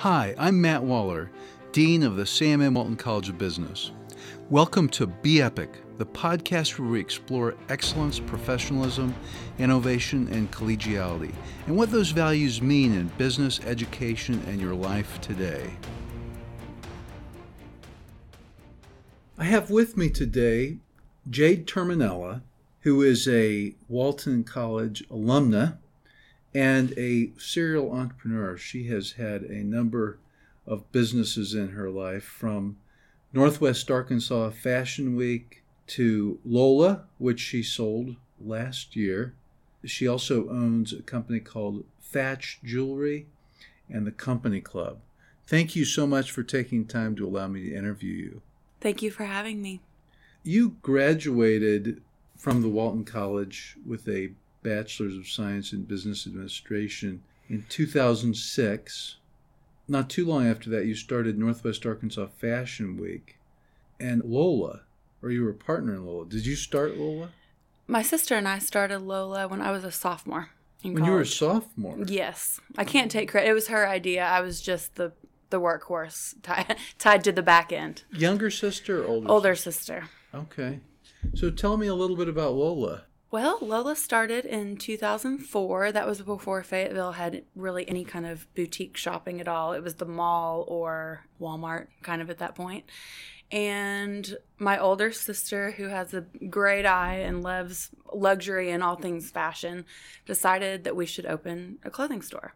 Hi, I'm Matt Waller, Dean of the Sam M. Walton College of Business. Welcome to Be Epic, the podcast where we explore excellence, professionalism, innovation, and collegiality, and what those values mean in business, education, and your life today. I have with me today Jade Terminella, who is a Walton College alumna and a serial entrepreneur. She has had a number of businesses in her life from Northwest Arkansas Fashion Week to Lola, which she sold last year. She also owns a company called Thatch Jewelry and the Company Club. Thank you so much for taking time to allow me to interview you. Thank you for having me. You graduated from the Walton College with a Bachelor's of Science in Business Administration in 2006. Not too long after that, you started Northwest Arkansas Fashion Week and Lola, or you were a partner in Lola. Did you start Lola? My sister and I started Lola when I was a sophomore. when college. you were a sophomore? Yes. I can't take credit. It was her idea. I was just the the workhorse tied, tied to the back end. Younger sister older? Older sister. Okay. So tell me a little bit about Lola. Well, Lola started in 2004. That was before Fayetteville had really any kind of boutique shopping at all. It was the mall or Walmart kind of at that point. And my older sister, who has a great eye and loves luxury and all things fashion, decided that we should open a clothing store.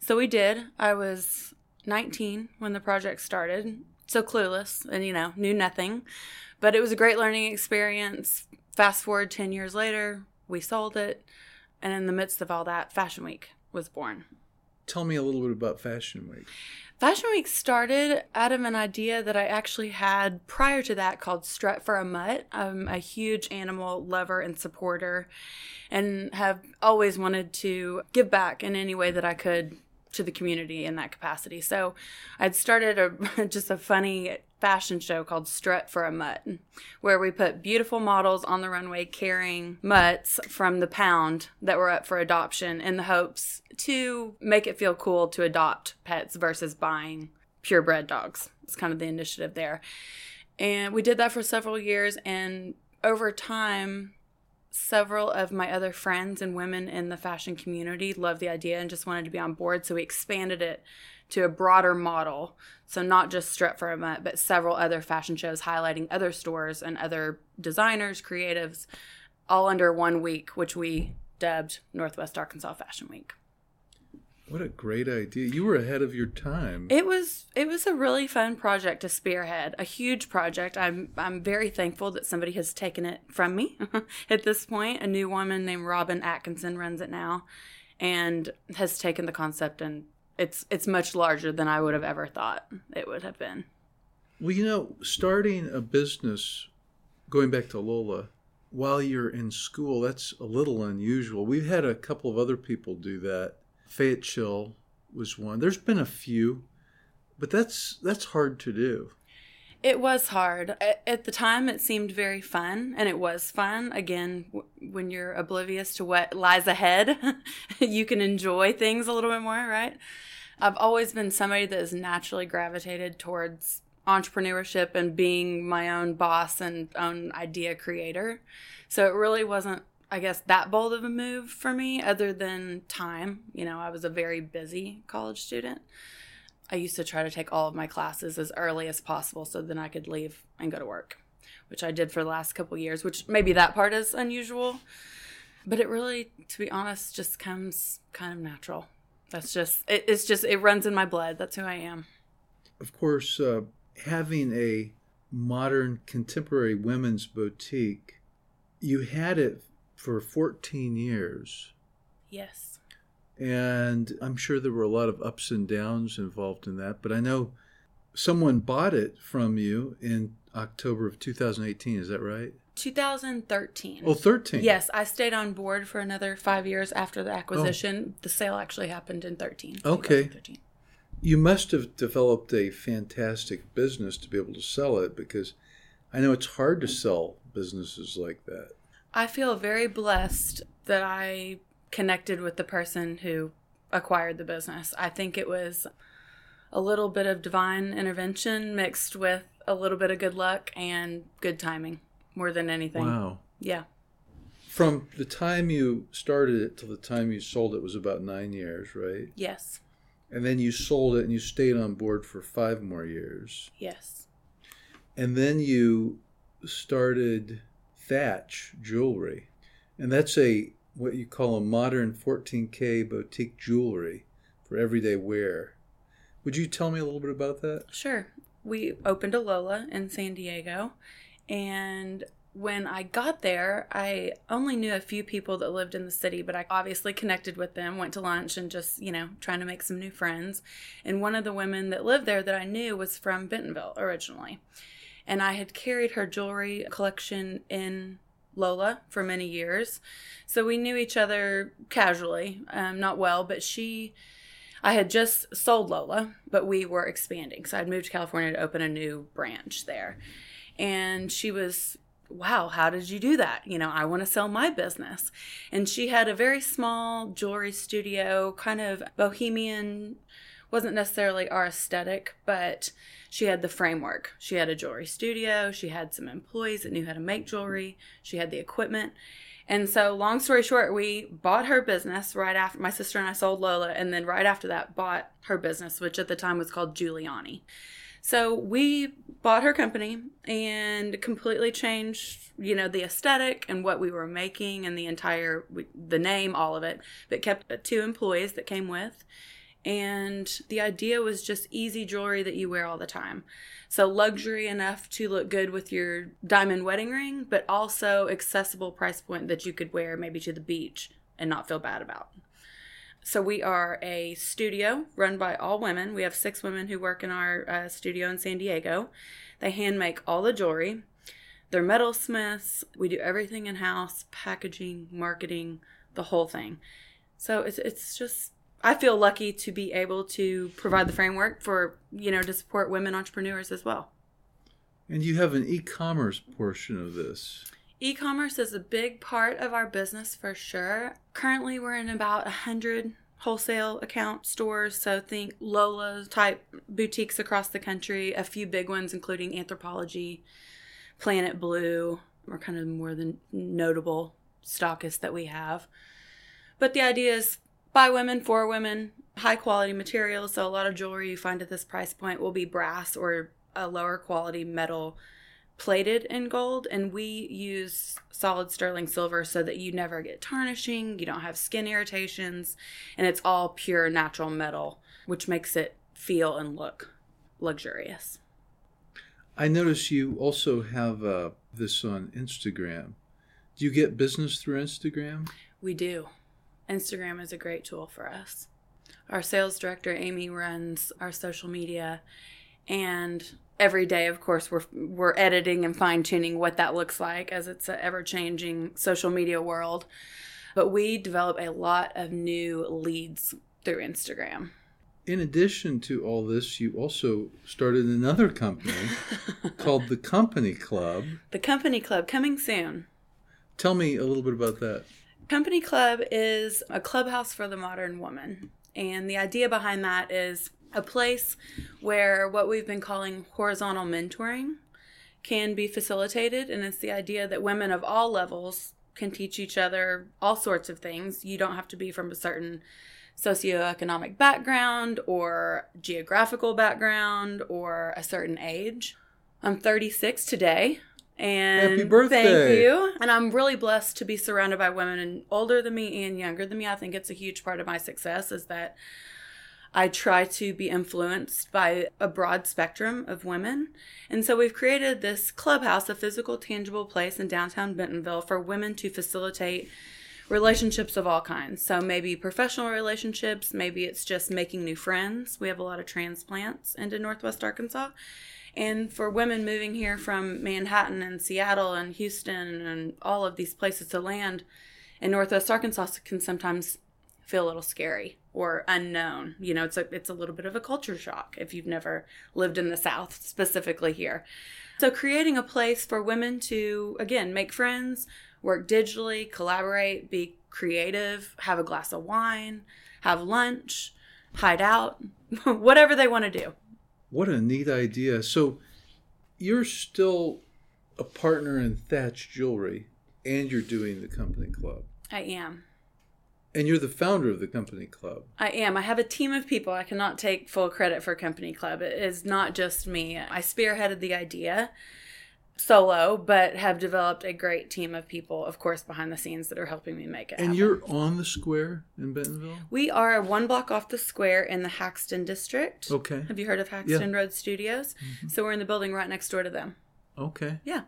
So we did. I was 19 when the project started, so clueless and, you know, knew nothing. But it was a great learning experience Fast forward 10 years later, we sold it. And in the midst of all that, Fashion Week was born. Tell me a little bit about Fashion Week. Fashion Week started out of an idea that I actually had prior to that called Strut for a Mutt. I'm a huge animal lover and supporter and have always wanted to give back in any way that I could to the community in that capacity. So I'd started a just a funny fashion show called Strut for a Mutt, where we put beautiful models on the runway carrying mutts from the pound that were up for adoption in the hopes to make it feel cool to adopt pets versus buying purebred dogs. It's kind of the initiative there. And we did that for several years. And over time, several of my other friends and women in the fashion community loved the idea and just wanted to be on board. So we expanded it to a broader model. So not just Strut for a Mutt, but several other fashion shows highlighting other stores and other designers, creatives, all under one week, which we dubbed Northwest Arkansas Fashion Week. What a great idea. You were ahead of your time. It was it was a really fun project to spearhead. A huge project. I'm I'm very thankful that somebody has taken it from me at this point. A new woman named Robin Atkinson runs it now and has taken the concept and it's it's much larger than I would have ever thought it would have been. Well, you know, starting a business, going back to Lola, while you're in school, that's a little unusual. We've had a couple of other people do that. Fayetteville was one. There's been a few, but that's that's hard to do. It was hard. At the time, it seemed very fun, and it was fun. Again, when you're oblivious to what lies ahead, you can enjoy things a little bit more, right? I've always been somebody that has naturally gravitated towards entrepreneurship and being my own boss and own idea creator. So it really wasn't, I guess, that bold of a move for me, other than time. You know, I was a very busy college student. I used to try to take all of my classes as early as possible so then I could leave and go to work, which I did for the last couple years, which maybe that part is unusual. But it really, to be honest, just comes kind of natural. That's just, it, it's just, it runs in my blood. That's who I am. Of course, uh, having a modern contemporary women's boutique, you had it for 14 years. Yes. And I'm sure there were a lot of ups and downs involved in that. But I know someone bought it from you in October of 2018. Is that right? 2013. Oh, 13. Yes, I stayed on board for another five years after the acquisition. Oh. The sale actually happened in 13. Okay. You must have developed a fantastic business to be able to sell it because I know it's hard to sell businesses like that. I feel very blessed that I connected with the person who acquired the business. I think it was a little bit of divine intervention mixed with a little bit of good luck and good timing more than anything. Wow. Yeah. From the time you started it till the time you sold it was about nine years, right? Yes. And then you sold it and you stayed on board for five more years. Yes. And then you started Thatch Jewelry. And that's a what you call a modern 14K boutique jewelry for everyday wear. Would you tell me a little bit about that? Sure. We opened a Lola in San Diego and when I got there, I only knew a few people that lived in the city, but I obviously connected with them, went to lunch, and just, you know, trying to make some new friends. And one of the women that lived there that I knew was from Bentonville originally. And I had carried her jewelry collection in Lola for many years. So we knew each other casually, um, not well, but she. I had just sold Lola, but we were expanding. So I'd moved to California to open a new branch there. And she was wow, how did you do that? You know, I want to sell my business. And she had a very small jewelry studio, kind of bohemian, wasn't necessarily our aesthetic, but she had the framework. She had a jewelry studio, she had some employees that knew how to make jewelry, she had the equipment. And so, long story short, we bought her business right after my sister and I sold Lola, and then right after that, bought her business, which at the time was called Giuliani. So we bought her company and completely changed, you know, the aesthetic and what we were making and the entire the name, all of it, but kept uh, two employees that came with. And the idea was just easy jewelry that you wear all the time. So luxury enough to look good with your diamond wedding ring, but also accessible price point that you could wear maybe to the beach and not feel bad about. So we are a studio run by all women. We have six women who work in our uh, studio in San Diego. They hand make all the jewelry. They're metalsmiths. We do everything in house, packaging, marketing, the whole thing. So it's it's just I feel lucky to be able to provide the framework for you know to support women entrepreneurs as well. And you have an e-commerce portion of this. E commerce is a big part of our business for sure. Currently, we're in about a 100 wholesale account stores. So, think Lola type boutiques across the country, a few big ones, including Anthropologie, Planet Blue, are kind of more than notable stockists that we have. But the idea is by women, for women, high quality materials. So, a lot of jewelry you find at this price point will be brass or a lower quality metal plated in gold and we use solid sterling silver so that you never get tarnishing, you don't have skin irritations, and it's all pure natural metal, which makes it feel and look luxurious. I notice you also have uh, this on Instagram. Do you get business through Instagram? We do. Instagram is a great tool for us. Our sales director, Amy, runs our social media, and every day of course we're we're editing and fine tuning what that looks like as it's an ever changing social media world. But we develop a lot of new leads through Instagram. In addition to all this you also started another company called the company club. The company club coming soon. Tell me a little bit about that company club is a clubhouse for the modern woman and the idea behind that is a place where what we've been calling horizontal mentoring can be facilitated. And it's the idea that women of all levels can teach each other all sorts of things. You don't have to be from a certain socioeconomic background or geographical background or a certain age. I'm 36 today. And Happy birthday. thank you. And I'm really blessed to be surrounded by women older than me and younger than me. I think it's a huge part of my success is that I try to be influenced by a broad spectrum of women. And so we've created this clubhouse, a physical, tangible place in downtown Bentonville for women to facilitate relationships of all kinds. So maybe professional relationships, maybe it's just making new friends. We have a lot of transplants into Northwest Arkansas. And for women moving here from Manhattan and Seattle and Houston and all of these places to land in Northwest Arkansas can sometimes feel a little scary or unknown. You know, it's a it's a little bit of a culture shock if you've never lived in the South, specifically here. So creating a place for women to again make friends, work digitally, collaborate, be creative, have a glass of wine, have lunch, hide out, whatever they want to do. What a neat idea. So you're still a partner in Thatch Jewelry and you're doing the company club. I am. And you're the founder of the company club. I am. I have a team of people. I cannot take full credit for Company Club. It is not just me. I spearheaded the idea solo, but have developed a great team of people, of course, behind the scenes that are helping me make it. And happen. you're on the square in Bentonville? We are one block off the square in the Haxton district. Okay. Have you heard of Haxton Road Studios? Mm-hmm. So we're in the building right next door to them. Okay. Yeah,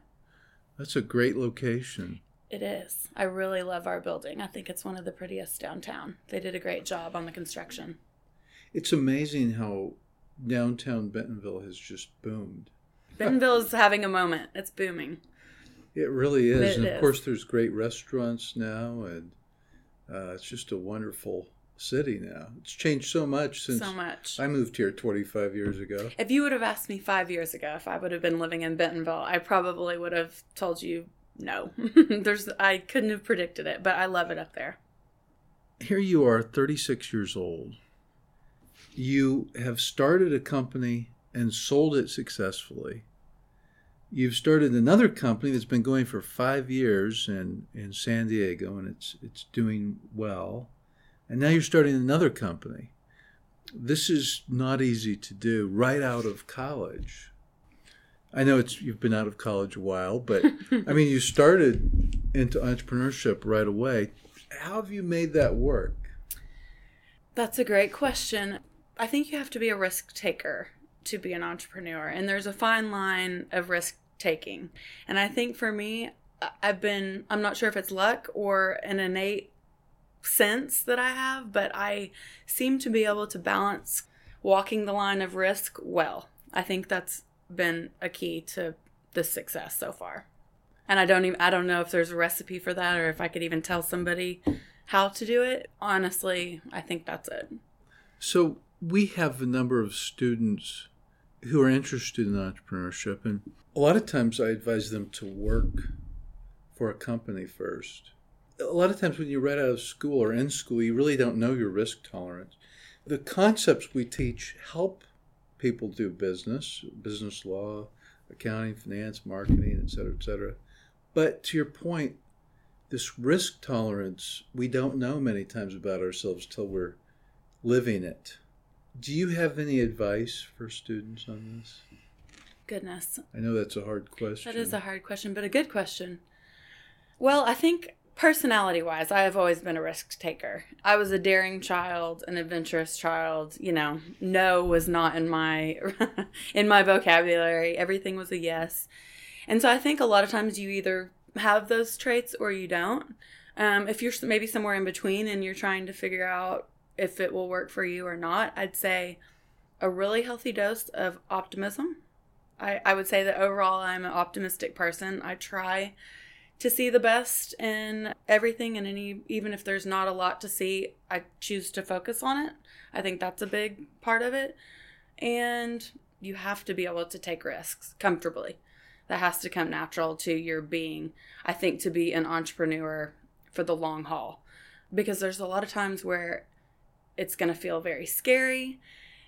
That's a great location. it is. I really love our building. I think it's one of the prettiest downtown. They did a great job on the construction. It's amazing how downtown Bentonville has just boomed. Bentonville is having a moment. It's booming. It really is. It and of is. course, there's great restaurants now, and uh, it's just a wonderful city now. It's changed so much since So much. I moved here 25 years ago. If you would have asked me five years ago if I would have been living in Bentonville, I probably would have told you no. There's I couldn't have predicted it, but I love it up there. Here you are, 36 years old. You have started a company and sold it successfully. You've started another company that's been going for five years in, in San Diego, and it's it's doing well. And now you're starting another company. This is not easy to do right out of college. I know it's you've been out of college a while, but I mean you started into entrepreneurship right away. How have you made that work? That's a great question. I think you have to be a risk taker to be an entrepreneur, and there's a fine line of risk taking. And I think for me, I've been, I'm not sure if it's luck or an innate sense that I have, but I seem to be able to balance walking the line of risk well. I think that's been a key to this success so far. And I don't even I don't know if there's a recipe for that or if I could even tell somebody how to do it. Honestly, I think that's it. So we have a number of students who are interested in entrepreneurship, and a lot of times I advise them to work for a company first. A lot of times when you're right out of school or in school, you really don't know your risk tolerance. The concepts we teach help people do business, business law, accounting, finance, marketing, et cetera, et cetera. But to your point, this risk tolerance, we don't know many times about ourselves till we're living it. Do you have any advice for students on this? Goodness. I know that's a hard question. That is a hard question, but a good question. Well, I think personality wise, I have always been a risk taker. I was a daring child, an adventurous child. You know, no was not in my in my vocabulary. Everything was a yes. And so I think a lot of times you either have those traits or you don't. Um, if you're maybe somewhere in between and you're trying to figure out if it will work for you or not, I'd say a really healthy dose of optimism. I, I would say that overall I'm an optimistic person. I try to see the best in everything and any even if there's not a lot to see, I choose to focus on it. I think that's a big part of it. And you have to be able to take risks comfortably. That has to come natural to your being. I think to be an entrepreneur for the long haul because there's a lot of times where it's going to feel very scary.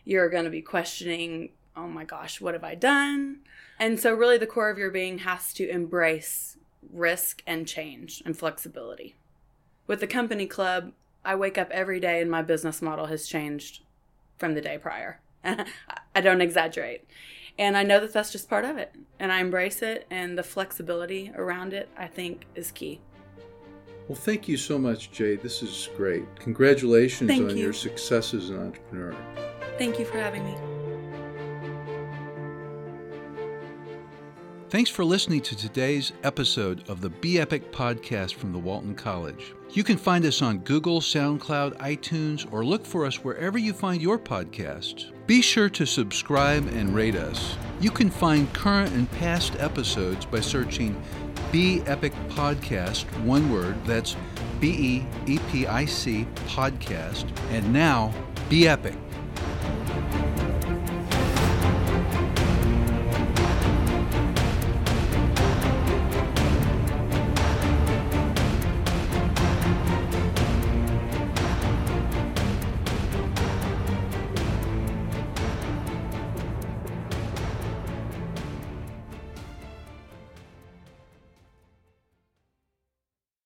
You're going to be questioning, oh my gosh, what have I done? And so, really, the core of your being has to embrace risk and change and flexibility. With the company club, I wake up every day and my business model has changed from the day prior. I don't exaggerate. And I know that that's just part of it. And I embrace it, and the flexibility around it, I think, is key. Well, thank you so much, Jade. This is great. Congratulations Thank on you. your success as an entrepreneur. Thank you for having me. Thanks for listening to today's episode of the Be Epic podcast from the Walton College. You can find us on Google, SoundCloud, iTunes, or look for us wherever you find your podcasts. Be sure to subscribe and rate us. You can find current and past episodes by searching Be Epic Podcast, one word, that's B E E P I C podcast, and now Be Epic.